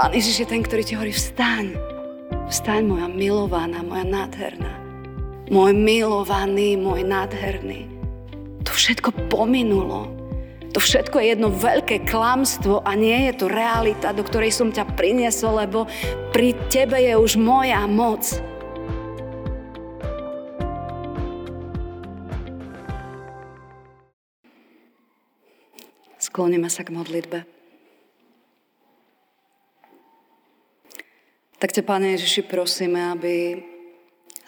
Pán Ježiš je ten, ktorý ti hovorí, vstaň. Vstaň, moja milovaná, moja nádherná. Môj milovaný, môj nádherný. To všetko pominulo. To všetko je jedno veľké klamstvo a nie je to realita, do ktorej som ťa priniesol, lebo pri tebe je už moja moc. Skloníme sa k modlitbe. Tak ťa, Pane Ježiši, prosíme, aby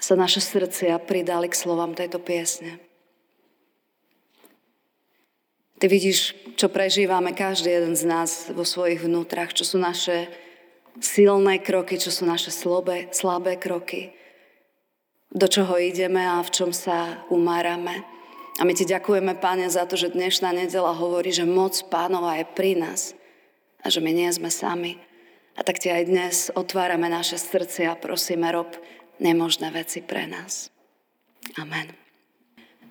sa naše srdcia pridali k slovám tejto piesne. Ty vidíš, čo prežívame každý jeden z nás vo svojich vnútrach, čo sú naše silné kroky, čo sú naše slabé, slabé kroky, do čoho ideme a v čom sa umárame. A my ti ďakujeme, Pane, za to, že dnešná nedela hovorí, že moc pánova je pri nás a že my nie sme sami. A tak ti aj dnes otvárame naše srdce a prosíme, rob nemožné veci pre nás. Amen.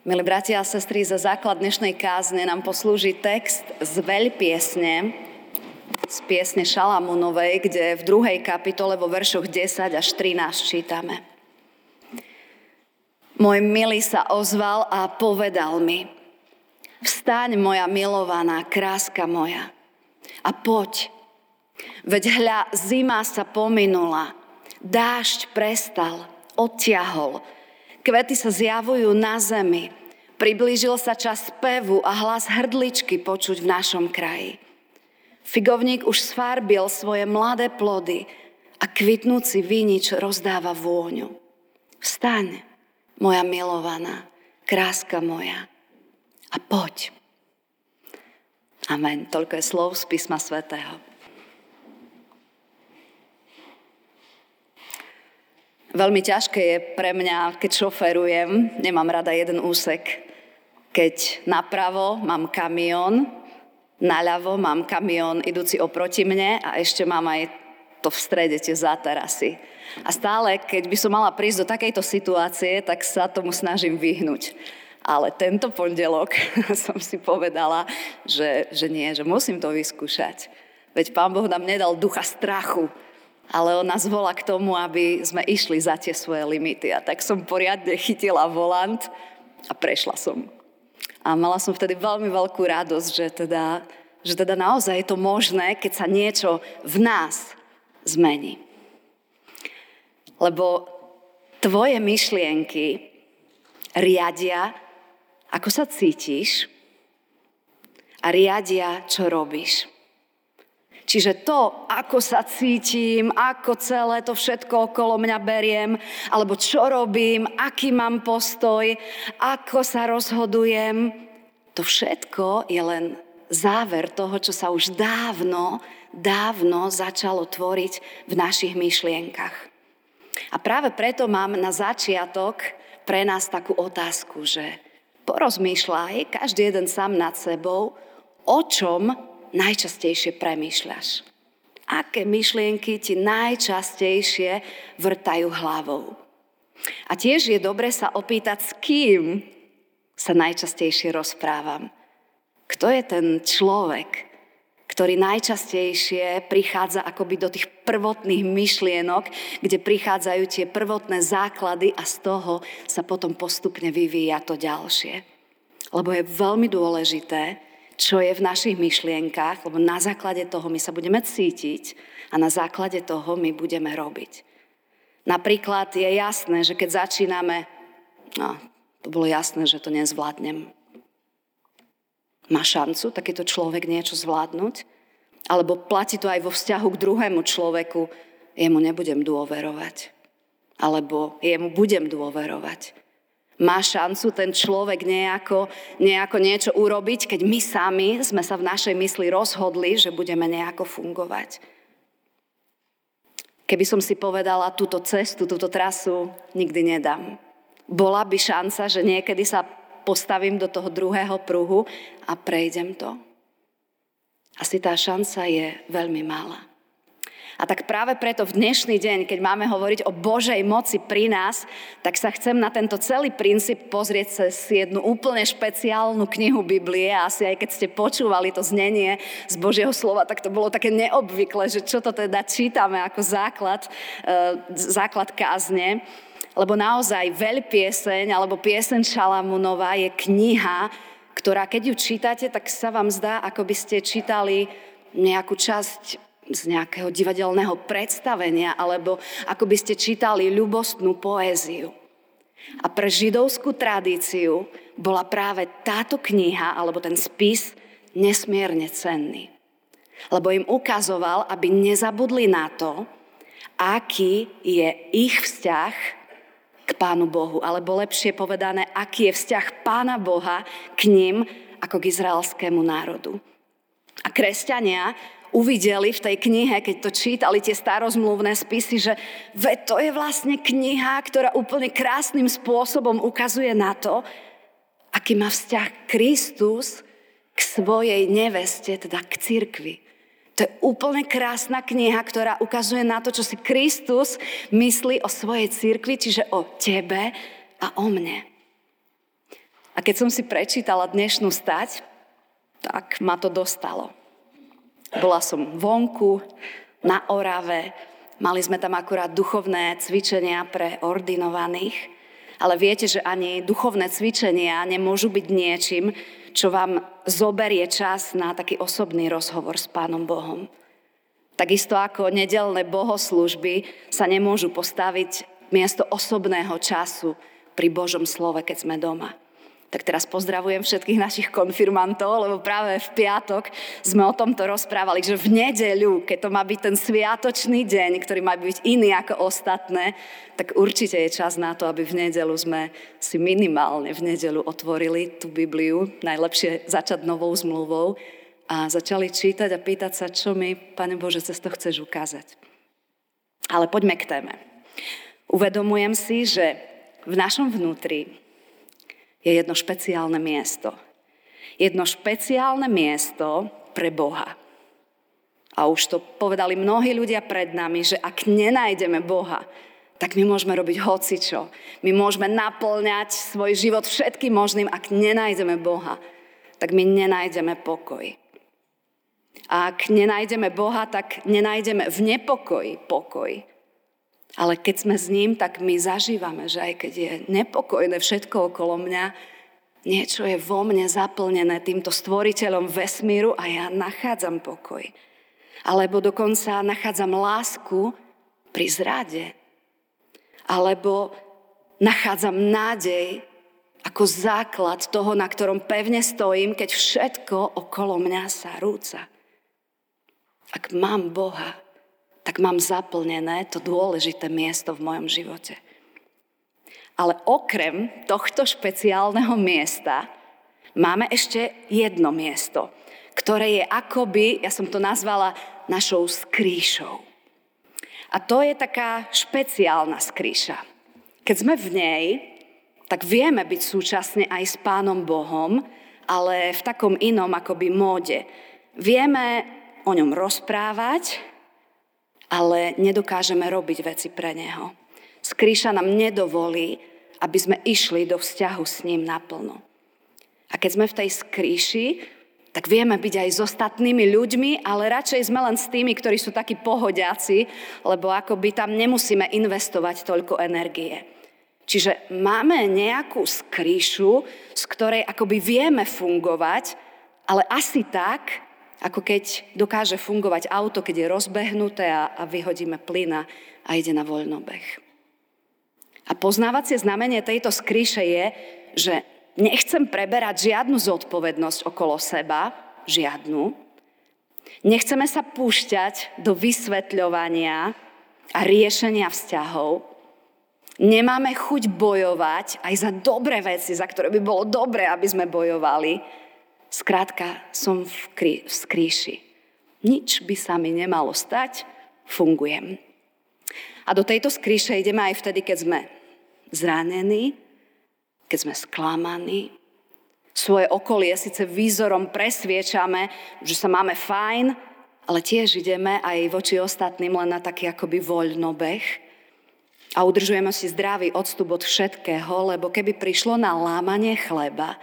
Milí bratia a sestry, za základ dnešnej kázne nám poslúži text z piesne, z piesne Šalamúnovej, kde v druhej kapitole vo veršoch 10 až 13 čítame. Môj milý sa ozval a povedal mi, vstaň moja milovaná, kráska moja, a poď. Veď hľa, zima sa pominula, dážď prestal, odtiahol, Kvety sa zjavujú na zemi. Priblížil sa čas spevu a hlas hrdličky počuť v našom kraji. Figovník už sfarbil svoje mladé plody a kvitnúci vinič rozdáva vôňu. Vstaň, moja milovaná, kráska moja, a poď. Amen. Toľko je slov z písma svätého. Veľmi ťažké je pre mňa, keď šoferujem, nemám rada jeden úsek, keď napravo mám kamión, naľavo mám kamión idúci oproti mne a ešte mám aj to v strede, tie zátarasy. A stále, keď by som mala prísť do takejto situácie, tak sa tomu snažím vyhnúť. Ale tento pondelok som si povedala, že, že nie, že musím to vyskúšať. Veď Pán Boh nám nedal ducha strachu, ale on nás volá k tomu, aby sme išli za tie svoje limity. A tak som poriadne chytila volant a prešla som. A mala som vtedy veľmi veľkú radosť, že teda, že teda naozaj je to možné, keď sa niečo v nás zmení. Lebo tvoje myšlienky riadia, ako sa cítiš a riadia, čo robíš. Čiže to, ako sa cítim, ako celé to všetko okolo mňa beriem, alebo čo robím, aký mám postoj, ako sa rozhodujem, to všetko je len záver toho, čo sa už dávno, dávno začalo tvoriť v našich myšlienkach. A práve preto mám na začiatok pre nás takú otázku, že porozmýšľaj každý jeden sám nad sebou, o čom najčastejšie premýšľaš? Aké myšlienky ti najčastejšie vrtajú hlavou? A tiež je dobre sa opýtať, s kým sa najčastejšie rozprávam. Kto je ten človek, ktorý najčastejšie prichádza akoby do tých prvotných myšlienok, kde prichádzajú tie prvotné základy a z toho sa potom postupne vyvíja to ďalšie. Lebo je veľmi dôležité, čo je v našich myšlienkách, lebo na základe toho my sa budeme cítiť a na základe toho my budeme robiť. Napríklad je jasné, že keď začíname, no, to bolo jasné, že to nezvládnem. Má šancu takýto človek niečo zvládnuť? Alebo platí to aj vo vzťahu k druhému človeku, jemu nebudem dôverovať. Alebo jemu budem dôverovať má šancu ten človek nejako, nejako niečo urobiť, keď my sami sme sa v našej mysli rozhodli, že budeme nejako fungovať. Keby som si povedala túto cestu, túto trasu, nikdy nedám. Bola by šanca, že niekedy sa postavím do toho druhého pruhu a prejdem to. Asi tá šanca je veľmi malá. A tak práve preto v dnešný deň, keď máme hovoriť o Božej moci pri nás, tak sa chcem na tento celý princíp pozrieť cez jednu úplne špeciálnu knihu Biblie. Asi aj keď ste počúvali to znenie z Božieho slova, tak to bolo také neobvyklé, že čo to teda čítame ako základ, e, základ kázne. Lebo naozaj veľpieseň alebo pieseň Šalamunová je kniha, ktorá keď ju čítate, tak sa vám zdá, ako by ste čítali nejakú časť z nejakého divadelného predstavenia, alebo ako by ste čítali ľubostnú poéziu. A pre židovskú tradíciu bola práve táto kniha, alebo ten spis, nesmierne cenný. Lebo im ukazoval, aby nezabudli na to, aký je ich vzťah k Pánu Bohu, alebo lepšie povedané, aký je vzťah Pána Boha k ním ako k izraelskému národu. A kresťania uvideli v tej knihe, keď to čítali tie starozmluvné spisy, že ve, to je vlastne kniha, ktorá úplne krásnym spôsobom ukazuje na to, aký má vzťah Kristus k svojej neveste, teda k cirkvi. To je úplne krásna kniha, ktorá ukazuje na to, čo si Kristus myslí o svojej cirkvi, čiže o tebe a o mne. A keď som si prečítala dnešnú stať, tak ma to dostalo. Bola som vonku, na Orave, mali sme tam akurát duchovné cvičenia pre ordinovaných, ale viete, že ani duchovné cvičenia nemôžu byť niečím, čo vám zoberie čas na taký osobný rozhovor s Pánom Bohom. Takisto ako nedelné bohoslužby sa nemôžu postaviť miesto osobného času pri Božom slove, keď sme doma. Tak teraz pozdravujem všetkých našich konfirmantov, lebo práve v piatok sme o tomto rozprávali, že v nedeľu, keď to má byť ten sviatočný deň, ktorý má byť iný ako ostatné, tak určite je čas na to, aby v nedeľu sme si minimálne v nedeľu otvorili tú Bibliu, najlepšie začať novou zmluvou a začali čítať a pýtať sa, čo mi, Pane Bože, cez to chceš ukázať. Ale poďme k téme. Uvedomujem si, že v našom vnútri je jedno špeciálne miesto. Jedno špeciálne miesto pre Boha. A už to povedali mnohí ľudia pred nami, že ak nenájdeme Boha, tak my môžeme robiť hocičo. My môžeme naplňať svoj život všetkým možným, ak nenájdeme Boha, tak my nenájdeme pokoj. A ak nenájdeme Boha, tak nenájdeme v nepokoji pokoj. Ale keď sme s ním, tak my zažívame, že aj keď je nepokojné všetko okolo mňa, niečo je vo mne zaplnené týmto stvoriteľom vesmíru a ja nachádzam pokoj. Alebo dokonca nachádzam lásku pri zrade. Alebo nachádzam nádej ako základ toho, na ktorom pevne stojím, keď všetko okolo mňa sa rúca. Ak mám Boha, tak mám zaplnené to dôležité miesto v mojom živote. Ale okrem tohto špeciálneho miesta máme ešte jedno miesto, ktoré je akoby, ja som to nazvala, našou skrýšou. A to je taká špeciálna skrýša. Keď sme v nej, tak vieme byť súčasne aj s Pánom Bohom, ale v takom inom akoby móde. Vieme o ňom rozprávať, ale nedokážeme robiť veci pre Neho. Skríša nám nedovolí, aby sme išli do vzťahu s ním naplno. A keď sme v tej skríši, tak vieme byť aj s ostatnými ľuďmi, ale radšej sme len s tými, ktorí sú takí pohodiaci, lebo akoby tam nemusíme investovať toľko energie. Čiže máme nejakú skríšu, z ktorej akoby vieme fungovať, ale asi tak, ako keď dokáže fungovať auto, keď je rozbehnuté a, a vyhodíme plyna a ide na voľnobeh. A poznávacie znamenie tejto skríše je, že nechcem preberať žiadnu zodpovednosť okolo seba, žiadnu. Nechceme sa púšťať do vysvetľovania a riešenia vzťahov. Nemáme chuť bojovať aj za dobré veci, za ktoré by bolo dobré, aby sme bojovali Skrátka, som v, krí, v skríši. Nič by sa mi nemalo stať, fungujem. A do tejto skríše ideme aj vtedy, keď sme zranení, keď sme sklamaní. Svoje okolie síce výzorom presviečame, že sa máme fajn, ale tiež ideme aj voči ostatným len na taký akoby voľnobeh a udržujeme si zdravý odstup od všetkého, lebo keby prišlo na lámanie chleba,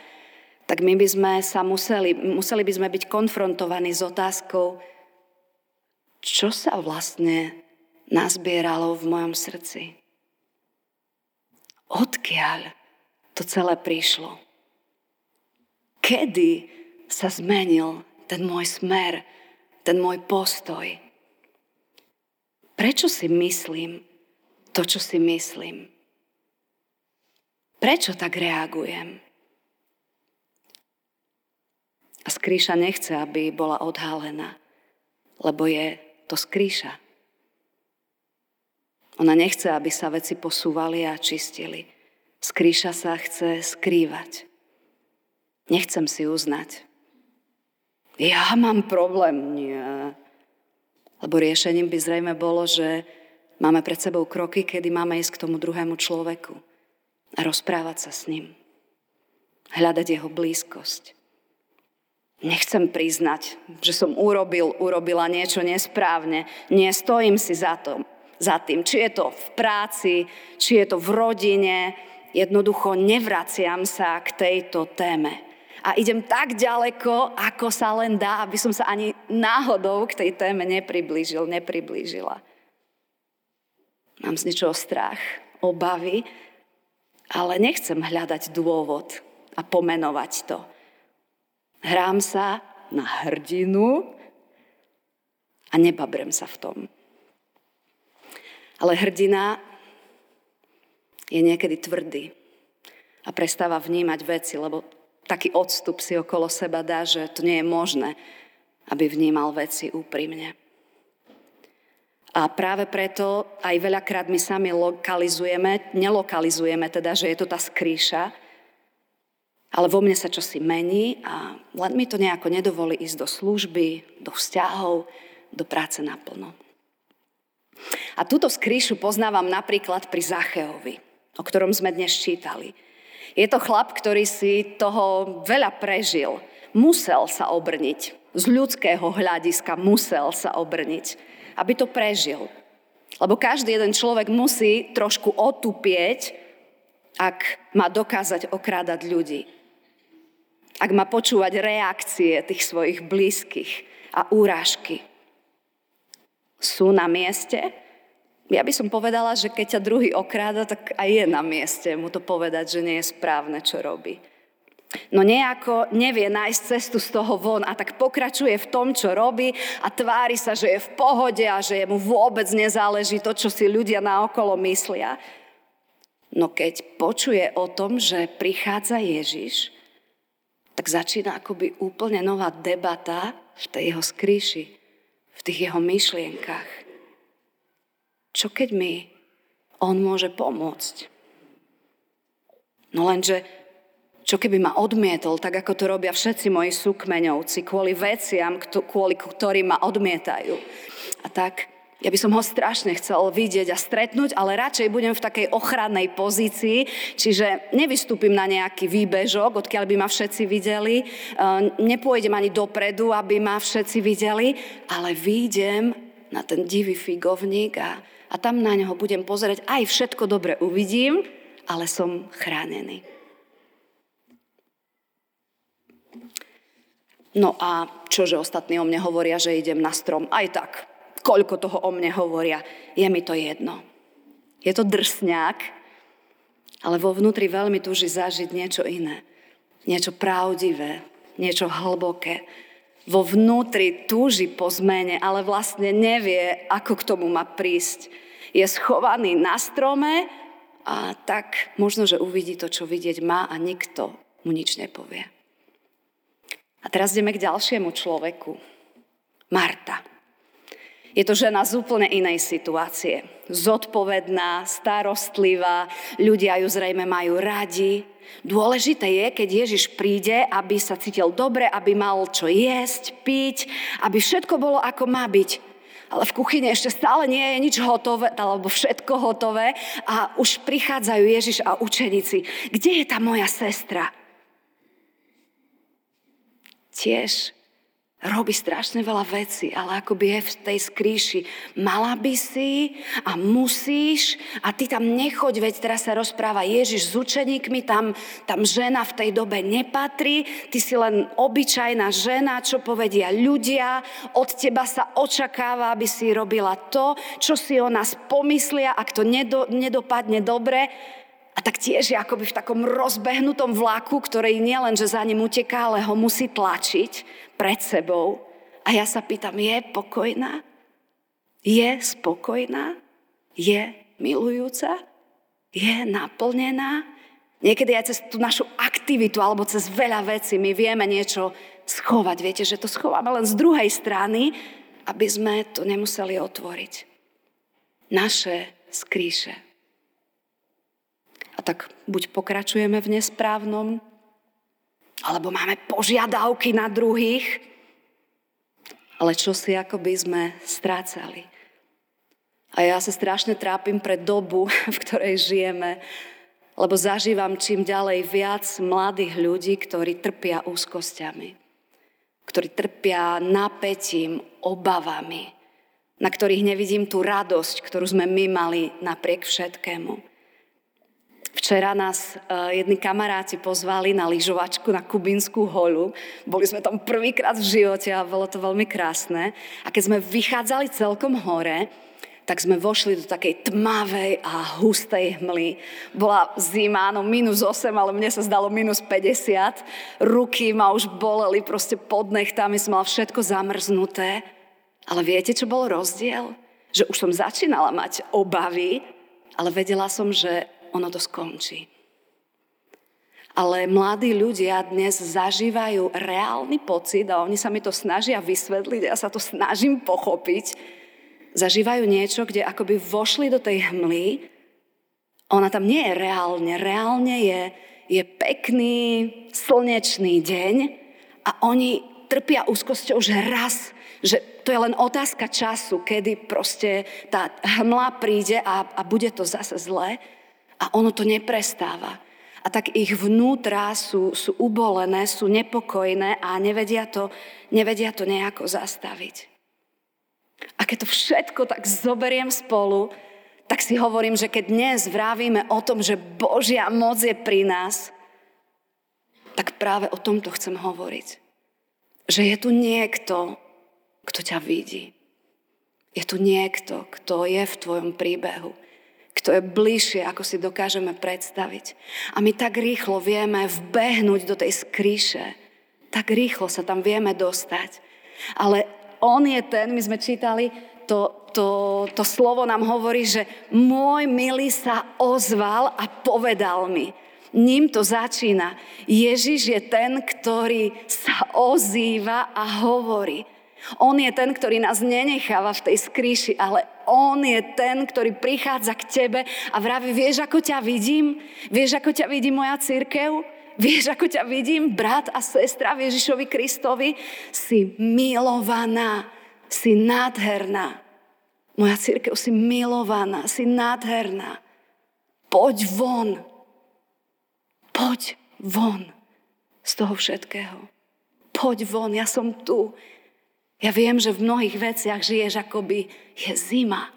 tak my by sme sa museli, museli by sme byť konfrontovaní s otázkou, čo sa vlastne nazbieralo v mojom srdci. Odkiaľ to celé prišlo? Kedy sa zmenil ten môj smer, ten môj postoj? Prečo si myslím to, čo si myslím? Prečo tak reagujem? A skrýša nechce, aby bola odhalená, lebo je to skrýša. Ona nechce, aby sa veci posúvali a čistili. Skrýša sa chce skrývať. Nechcem si uznať. Ja mám problém. Nie. Lebo riešením by zrejme bolo, že máme pred sebou kroky, kedy máme ísť k tomu druhému človeku a rozprávať sa s ním. Hľadať jeho blízkosť. Nechcem priznať, že som urobil, urobila niečo nesprávne. Nestojím si za, to, za tým. Či je to v práci, či je to v rodine. Jednoducho nevraciam sa k tejto téme. A idem tak ďaleko, ako sa len dá, aby som sa ani náhodou k tej téme nepriblížil, nepriblížila. Mám z niečoho strach, obavy, ale nechcem hľadať dôvod a pomenovať to. Hrám sa na hrdinu a nebabrem sa v tom. Ale hrdina je niekedy tvrdý a prestáva vnímať veci, lebo taký odstup si okolo seba dá, že to nie je možné, aby vnímal veci úprimne. A práve preto aj veľakrát my sami lokalizujeme, nelokalizujeme teda, že je to tá skrýša, ale vo mne sa čosi mení a len mi to nejako nedovolí ísť do služby, do vzťahov, do práce naplno. A túto skrýšu poznávam napríklad pri Zacheovi, o ktorom sme dnes čítali. Je to chlap, ktorý si toho veľa prežil. Musel sa obrniť. Z ľudského hľadiska musel sa obrniť, aby to prežil. Lebo každý jeden človek musí trošku otupieť, ak má dokázať okrádať ľudí ak má počúvať reakcie tých svojich blízkych a úrážky. Sú na mieste? Ja by som povedala, že keď ťa druhý okráda, tak aj je na mieste mu to povedať, že nie je správne, čo robí. No nejako nevie nájsť cestu z toho von a tak pokračuje v tom, čo robí a tvári sa, že je v pohode a že mu vôbec nezáleží to, čo si ľudia naokolo myslia. No keď počuje o tom, že prichádza Ježiš, tak začína akoby úplne nová debata v tej jeho skríši, v tých jeho myšlienkach. Čo keď mi on môže pomôcť? No lenže, čo keby ma odmietol, tak ako to robia všetci moji súkmeňovci, kvôli veciam, kvôli ktorým ma odmietajú. A tak ja by som ho strašne chcel vidieť a stretnúť, ale radšej budem v takej ochrannej pozícii, čiže nevystúpim na nejaký výbežok, odkiaľ by ma všetci videli, e, nepôjdem ani dopredu, aby ma všetci videli, ale výjdem na ten divý figovník a, a tam na neho budem pozerať, aj všetko dobre uvidím, ale som chránený. No a čože ostatní o mne hovoria, že idem na strom? Aj tak, koľko toho o mne hovoria. Je mi to jedno. Je to drsňák, ale vo vnútri veľmi túži zažiť niečo iné. Niečo pravdivé, niečo hlboké. Vo vnútri túži po zmene, ale vlastne nevie, ako k tomu má prísť. Je schovaný na strome a tak možno, že uvidí to, čo vidieť má a nikto mu nič nepovie. A teraz ideme k ďalšiemu človeku. Marta. Je to žena z úplne inej situácie. Zodpovedná, starostlivá, ľudia ju zrejme majú radi. Dôležité je, keď Ježiš príde, aby sa cítil dobre, aby mal čo jesť, piť, aby všetko bolo ako má byť. Ale v kuchyni ešte stále nie je nič hotové, alebo všetko hotové a už prichádzajú Ježiš a učeníci. Kde je tá moja sestra? Tiež robí strašne veľa vecí, ale akoby je v tej skríši. Mala by si a musíš a ty tam nechoď, veď teraz sa rozpráva Ježiš s učeníkmi, tam, tam žena v tej dobe nepatrí, ty si len obyčajná žena, čo povedia ľudia, od teba sa očakáva, aby si robila to, čo si o nás pomyslia, ak to nedo, nedopadne dobre, a tak tiež je akoby v takom rozbehnutom vlaku, ktorý nielen, že za ním uteká, ale ho musí tlačiť pred sebou. A ja sa pýtam, je pokojná? Je spokojná? Je milujúca? Je naplnená? Niekedy aj cez tú našu aktivitu alebo cez veľa vecí my vieme niečo schovať. Viete, že to schováme len z druhej strany, aby sme to nemuseli otvoriť. Naše skríše a tak buď pokračujeme v nesprávnom, alebo máme požiadavky na druhých, ale čo si by sme strácali. A ja sa strašne trápim pre dobu, v ktorej žijeme, lebo zažívam čím ďalej viac mladých ľudí, ktorí trpia úzkosťami, ktorí trpia napätím, obavami, na ktorých nevidím tú radosť, ktorú sme my mali napriek všetkému. Včera nás uh, jedni kamaráti pozvali na lyžovačku na Kubinskú holu. Boli sme tam prvýkrát v živote a bolo to veľmi krásne. A keď sme vychádzali celkom hore, tak sme vošli do takej tmavej a hustej hmly. Bola zima, no minus 8, ale mne sa zdalo minus 50. Ruky ma už boleli proste pod nechtami, som mala všetko zamrznuté. Ale viete, čo bol rozdiel? Že už som začínala mať obavy, ale vedela som, že ono to skončí. Ale mladí ľudia dnes zažívajú reálny pocit a oni sa mi to snažia vysvetliť, ja sa to snažím pochopiť. Zažívajú niečo, kde akoby vošli do tej hmly. Ona tam nie je reálne. Reálne je, je pekný, slnečný deň a oni trpia úzkosťou, že raz, že to je len otázka času, kedy proste tá hmla príde a, a bude to zase zle a ono to neprestáva. A tak ich vnútra sú, sú ubolené, sú nepokojné a nevedia to, nevedia to nejako zastaviť. A keď to všetko tak zoberiem spolu, tak si hovorím, že keď dnes vravíme o tom, že Božia moc je pri nás, tak práve o tomto chcem hovoriť. Že je tu niekto, kto ťa vidí. Je tu niekto, kto je v tvojom príbehu kto je bližšie, ako si dokážeme predstaviť. A my tak rýchlo vieme vbehnúť do tej skríše. Tak rýchlo sa tam vieme dostať. Ale on je ten, my sme čítali, to, to, to slovo nám hovorí, že môj milý sa ozval a povedal mi. Ním to začína. Ježiš je ten, ktorý sa ozýva a hovorí. On je ten, ktorý nás nenecháva v tej skríši, ale on je ten, ktorý prichádza k tebe a vraví, vieš, ako ťa vidím? Vieš, ako ťa vidí moja církev? Vieš, ako ťa vidím, brat a sestra Ježišovi Kristovi? Si milovaná, si nádherná. Moja církev, si milovaná, si nádherná. Poď von. Poď von z toho všetkého. Poď von, ja som tu. Ja viem, že v mnohých veciach žiješ akoby je zima,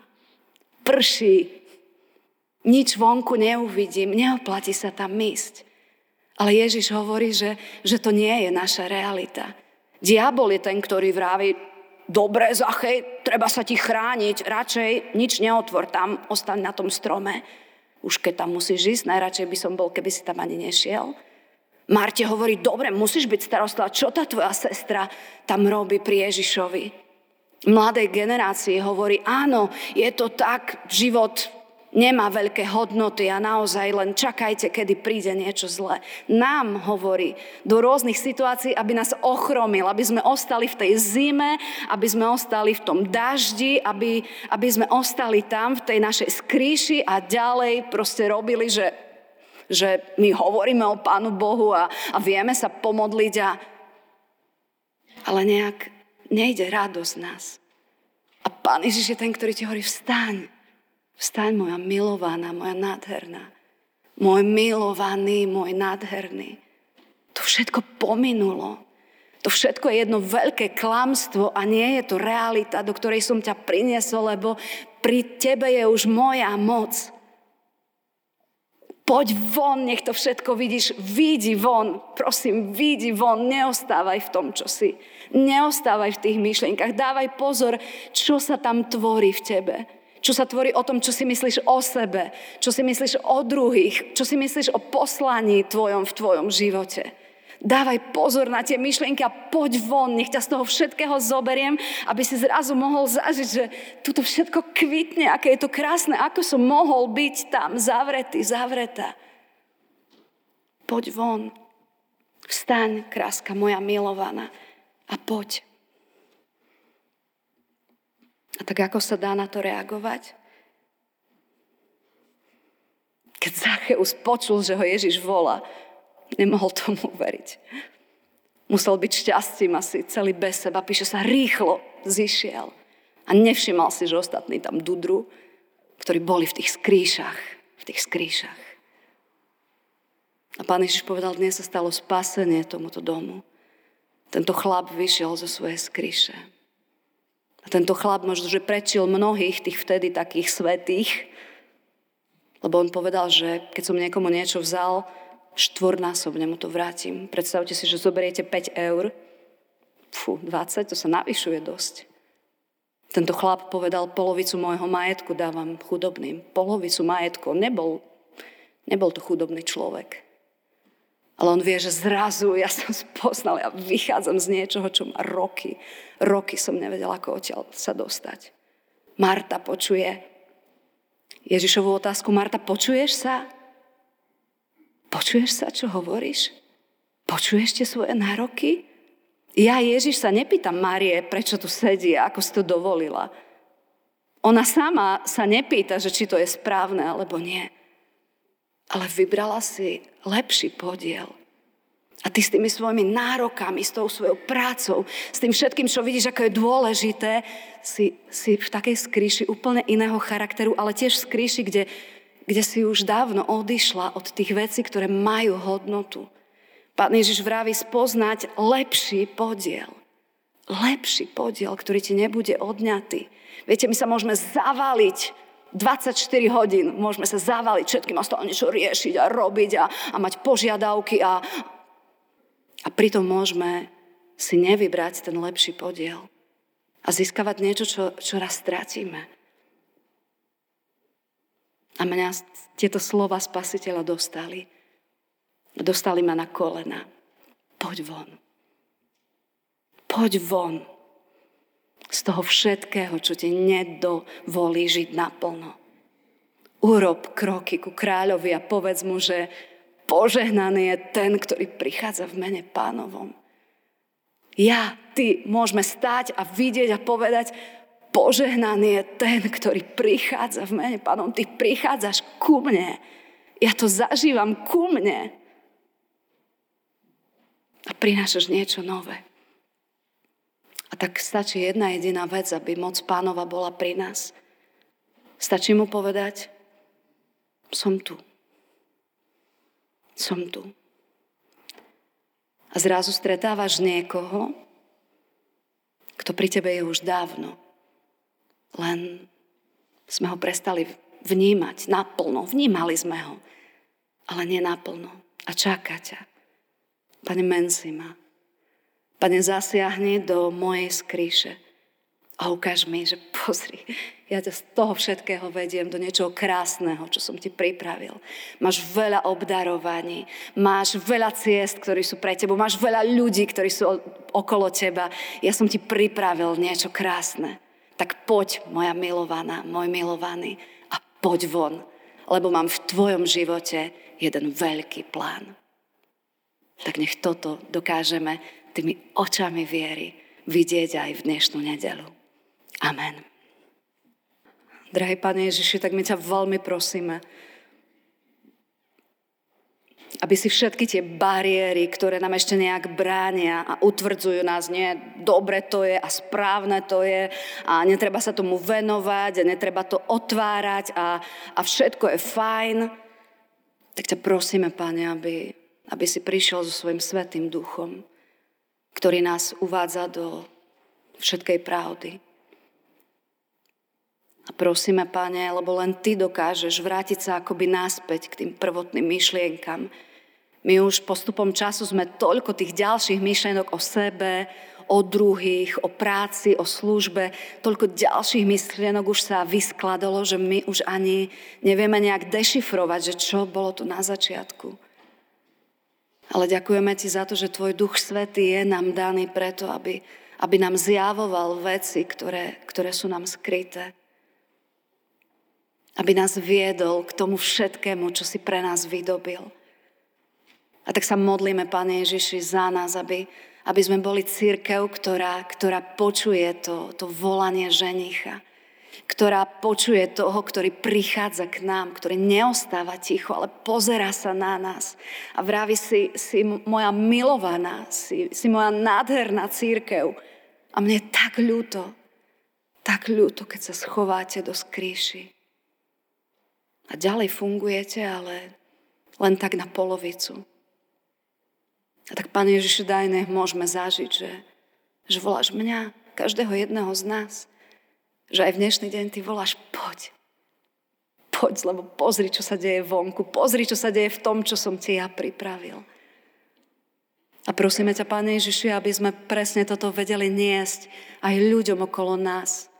prší, nič vonku neuvidím, neoplatí sa tam ísť. Ale Ježiš hovorí, že, že to nie je naša realita. Diabol je ten, ktorý vraví, dobre, Zachej, treba sa ti chrániť, radšej nič neotvor tam, ostaň na tom strome. Už keď tam musíš ísť, najradšej by som bol, keby si tam ani nešiel. Marte hovorí, dobre, musíš byť starostlá, čo tá tvoja sestra tam robí pri Ježišovi? Mladej generácii hovorí, áno, je to tak, život nemá veľké hodnoty a naozaj len čakajte, kedy príde niečo zlé. Nám hovorí do rôznych situácií, aby nás ochromil, aby sme ostali v tej zime, aby sme ostali v tom daždi, aby, aby sme ostali tam v tej našej skríši a ďalej proste robili, že že my hovoríme o Pánu Bohu a, a vieme sa pomodliť, a, ale nejak nejde radosť nás. A Pán Ježiš je ten, ktorý ti hovorí, vstaň, vstaň moja milovaná, moja nádherná, môj milovaný, môj nádherný. To všetko pominulo. To všetko je jedno veľké klamstvo a nie je to realita, do ktorej som ťa priniesol, lebo pri tebe je už moja moc. Poď von, nech to všetko vidíš. Vidí von, prosím, vidí von. Neostávaj v tom, čo si. Neostávaj v tých myšlienkach. Dávaj pozor, čo sa tam tvorí v tebe. Čo sa tvorí o tom, čo si myslíš o sebe. Čo si myslíš o druhých. Čo si myslíš o poslaní tvojom v tvojom živote. Dávaj pozor na tie myšlienky a poď von, nech ťa z toho všetkého zoberiem, aby si zrazu mohol zažiť, že tuto všetko kvitne, aké je to krásne, ako som mohol byť tam zavretý, zavretá. Poď von, vstaň, kráska moja milovaná a poď. A tak ako sa dá na to reagovať? Keď Zacheus počul, že ho Ježiš volá, Nemohol tomu veriť. Musel byť šťastím asi celý bez seba. Píše sa, rýchlo zišiel. A nevšimal si, že ostatní tam dudru, ktorí boli v tých skrýšach. V tých skrýšach. A pán Ježiš povedal, dnes sa stalo spasenie tomuto domu. Tento chlap vyšiel zo svojej skríše. A tento chlap možno, že prečil mnohých tých vtedy takých svetých, lebo on povedal, že keď som niekomu niečo vzal, štvornásobne mu to vrátim. Predstavte si, že zoberiete 5 eur, fú, 20, to sa navyšuje dosť. Tento chlap povedal, polovicu môjho majetku dávam chudobným. Polovicu majetku. Nebol, nebol to chudobný človek. Ale on vie, že zrazu ja som spoznal, ja vychádzam z niečoho, čo má roky. Roky som nevedela, ako odtiaľ sa dostať. Marta počuje Ježišovú otázku. Marta, počuješ sa? Počuješ sa, čo hovoríš? Počuješ tie svoje nároky? Ja Ježiš sa nepýtam Márie, prečo tu sedí a ako si to dovolila. Ona sama sa nepýta, že či to je správne alebo nie. Ale vybrala si lepší podiel. A ty s tými svojimi nárokami, s tou svojou prácou, s tým všetkým, čo vidíš, ako je dôležité, si, si v takej skríši úplne iného charakteru, ale tiež v skríši, kde kde si už dávno odišla od tých vecí, ktoré majú hodnotu. Pán Ježiš vraví spoznať lepší podiel. Lepší podiel, ktorý ti nebude odňatý. Viete, my sa môžeme zavaliť 24 hodín, môžeme sa zavaliť všetkým a toho niečo riešiť a robiť a, a mať požiadavky a, a pritom môžeme si nevybrať ten lepší podiel a získavať niečo, čo, čo raz stratíme. A mňa tieto slova spasiteľa dostali. Dostali ma na kolena. Poď von. Poď von z toho všetkého, čo ti nedovolí žiť naplno. Urob kroky ku kráľovi a povedz mu, že požehnaný je ten, ktorý prichádza v mene pánovom. Ja, ty môžeme stať a vidieť a povedať, Požehnaný je ten, ktorý prichádza v mene pánom. Ty prichádzaš ku mne. Ja to zažívam ku mne. A prinášaš niečo nové. A tak stačí jedna jediná vec, aby moc pánova bola pri nás. Stačí mu povedať, som tu. Som tu. A zrazu stretávaš niekoho, kto pri tebe je už dávno. Len sme ho prestali vnímať naplno. Vnímali sme ho, ale nie naplno. A čaká ťa. Pane, mensi ma. Pane, zasiahni do mojej skríše a ukáž mi, že pozri, ja ťa z toho všetkého vediem do niečoho krásneho, čo som ti pripravil. Máš veľa obdarovaní, máš veľa ciest, ktorí sú pre tebou, máš veľa ľudí, ktorí sú okolo teba. Ja som ti pripravil niečo krásne tak poď, moja milovaná, môj milovaný, a poď von, lebo mám v tvojom živote jeden veľký plán. Tak nech toto dokážeme tými očami viery vidieť aj v dnešnú nedelu. Amen. Drahý Pane Ježiši, tak my ťa veľmi prosíme, aby si všetky tie bariéry, ktoré nám ešte nejak bránia a utvrdzujú nás, nie, dobre to je a správne to je a netreba sa tomu venovať a netreba to otvárať a, a všetko je fajn, tak ťa prosíme, Pane, aby, aby si prišiel so svojim svetým duchom ktorý nás uvádza do všetkej pravdy. Prosíme, Pane, lebo len Ty dokážeš vrátiť sa akoby náspäť k tým prvotným myšlienkam. My už postupom času sme toľko tých ďalších myšlienok o sebe, o druhých, o práci, o službe, toľko ďalších myšlienok už sa vyskladalo, že my už ani nevieme nejak dešifrovať, že čo bolo tu na začiatku. Ale ďakujeme Ti za to, že Tvoj Duch Svetý je nám daný preto, aby, aby nám zjavoval veci, ktoré, ktoré sú nám skryté aby nás viedol k tomu všetkému, čo si pre nás vydobil. A tak sa modlíme, Pane Ježiši, za nás, aby, aby sme boli církev, ktorá, ktorá počuje to, to volanie ženicha, ktorá počuje toho, ktorý prichádza k nám, ktorý neostáva ticho, ale pozera sa na nás a vraví si, si moja milovaná, si, si moja nádherná církev. A mne je tak ľúto, tak ľúto, keď sa schováte do skrýši a ďalej fungujete, ale len tak na polovicu. A tak, Pane Ježišu, daj, nech môžeme zažiť, že, že voláš mňa, každého jedného z nás. Že aj v dnešný deň Ty voláš, poď. Poď, lebo pozri, čo sa deje vonku. Pozri, čo sa deje v tom, čo som Ti ja pripravil. A prosíme ťa, Pane Ježiši, aby sme presne toto vedeli niesť aj ľuďom okolo nás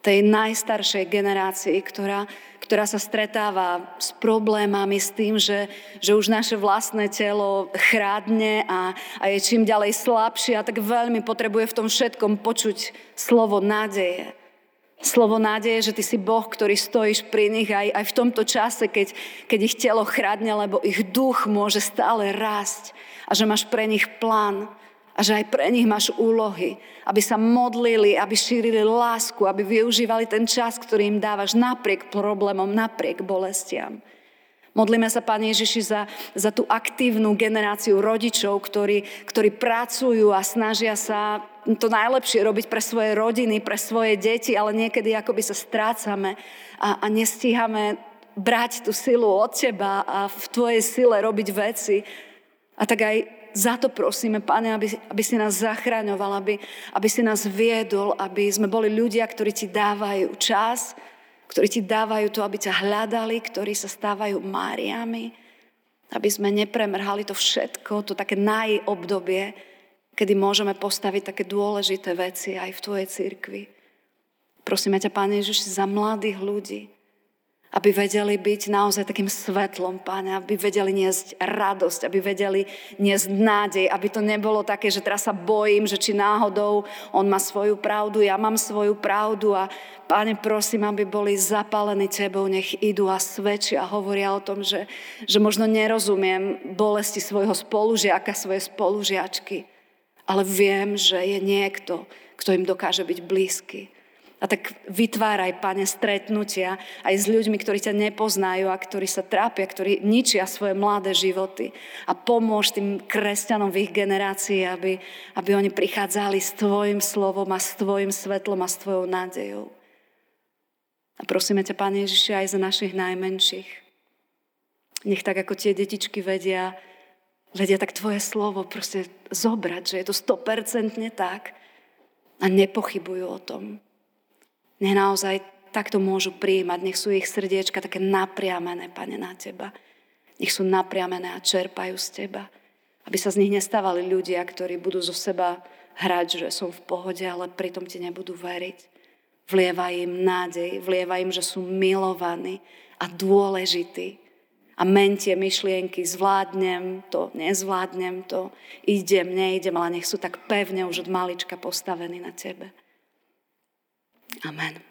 tej najstaršej generácii, ktorá, ktorá sa stretáva s problémami, s tým, že, že už naše vlastné telo chrádne a, a je čím ďalej slabšie a tak veľmi potrebuje v tom všetkom počuť slovo nádeje. Slovo nádeje, že ty si Boh, ktorý stojíš pri nich aj, aj v tomto čase, keď, keď ich telo chradne, lebo ich duch môže stále rásť a že máš pre nich plán a že aj pre nich máš úlohy, aby sa modlili, aby šírili lásku, aby využívali ten čas, ktorý im dávaš napriek problémom, napriek bolestiam. Modlíme sa, Pane Ježiši, za, za tú aktívnu generáciu rodičov, ktorí, ktorí pracujú a snažia sa to najlepšie robiť pre svoje rodiny, pre svoje deti, ale niekedy akoby sa strácame a, a nestíhame brať tú silu od teba a v tvojej sile robiť veci. A tak aj za to prosíme, Pane, aby, aby si nás zachraňoval, aby, aby si nás viedol, aby sme boli ľudia, ktorí ti dávajú čas, ktorí ti dávajú to, aby ťa hľadali, ktorí sa stávajú Máriami, aby sme nepremrhali to všetko, to také najobdobie, kedy môžeme postaviť také dôležité veci aj v Tvojej cirkvi. Prosíme ťa, Pane Ježiš, za mladých ľudí, aby vedeli byť naozaj takým svetlom, Páne, aby vedeli niesť radosť, aby vedeli niesť nádej, aby to nebolo také, že teraz sa bojím, že či náhodou on má svoju pravdu, ja mám svoju pravdu a Páne, prosím, aby boli zapálení Tebou, nech idú a svedčia a hovoria o tom, že, že možno nerozumiem bolesti svojho spolužiaka, svojej spolužiačky, ale viem, že je niekto, kto im dokáže byť blízky a tak vytváraj, Pane, stretnutia aj s ľuďmi, ktorí ťa nepoznajú a ktorí sa trápia, ktorí ničia svoje mladé životy. A pomôž tým kresťanom v ich generácii, aby, aby oni prichádzali s Tvojim slovom a s Tvojim svetlom a s Tvojou nádejou. A prosíme ťa, Pane Ježiši, aj za našich najmenších. Nech tak, ako tie detičky vedia, vedia tak Tvoje slovo proste zobrať, že je to stopercentne tak a nepochybujú o tom. Nech naozaj takto môžu prijímať, nech sú ich srdiečka také napriamené, Pane, na Teba. Nech sú napriamené a čerpajú z Teba. Aby sa z nich nestávali ľudia, ktorí budú zo seba hrať, že som v pohode, ale pritom Ti nebudú veriť. Vlieva im nádej, vlieva im, že sú milovaní a dôležití. A mentie myšlienky, zvládnem to, nezvládnem to, idem, neidem, ale nech sú tak pevne už od malička postavení na Tebe. Amen.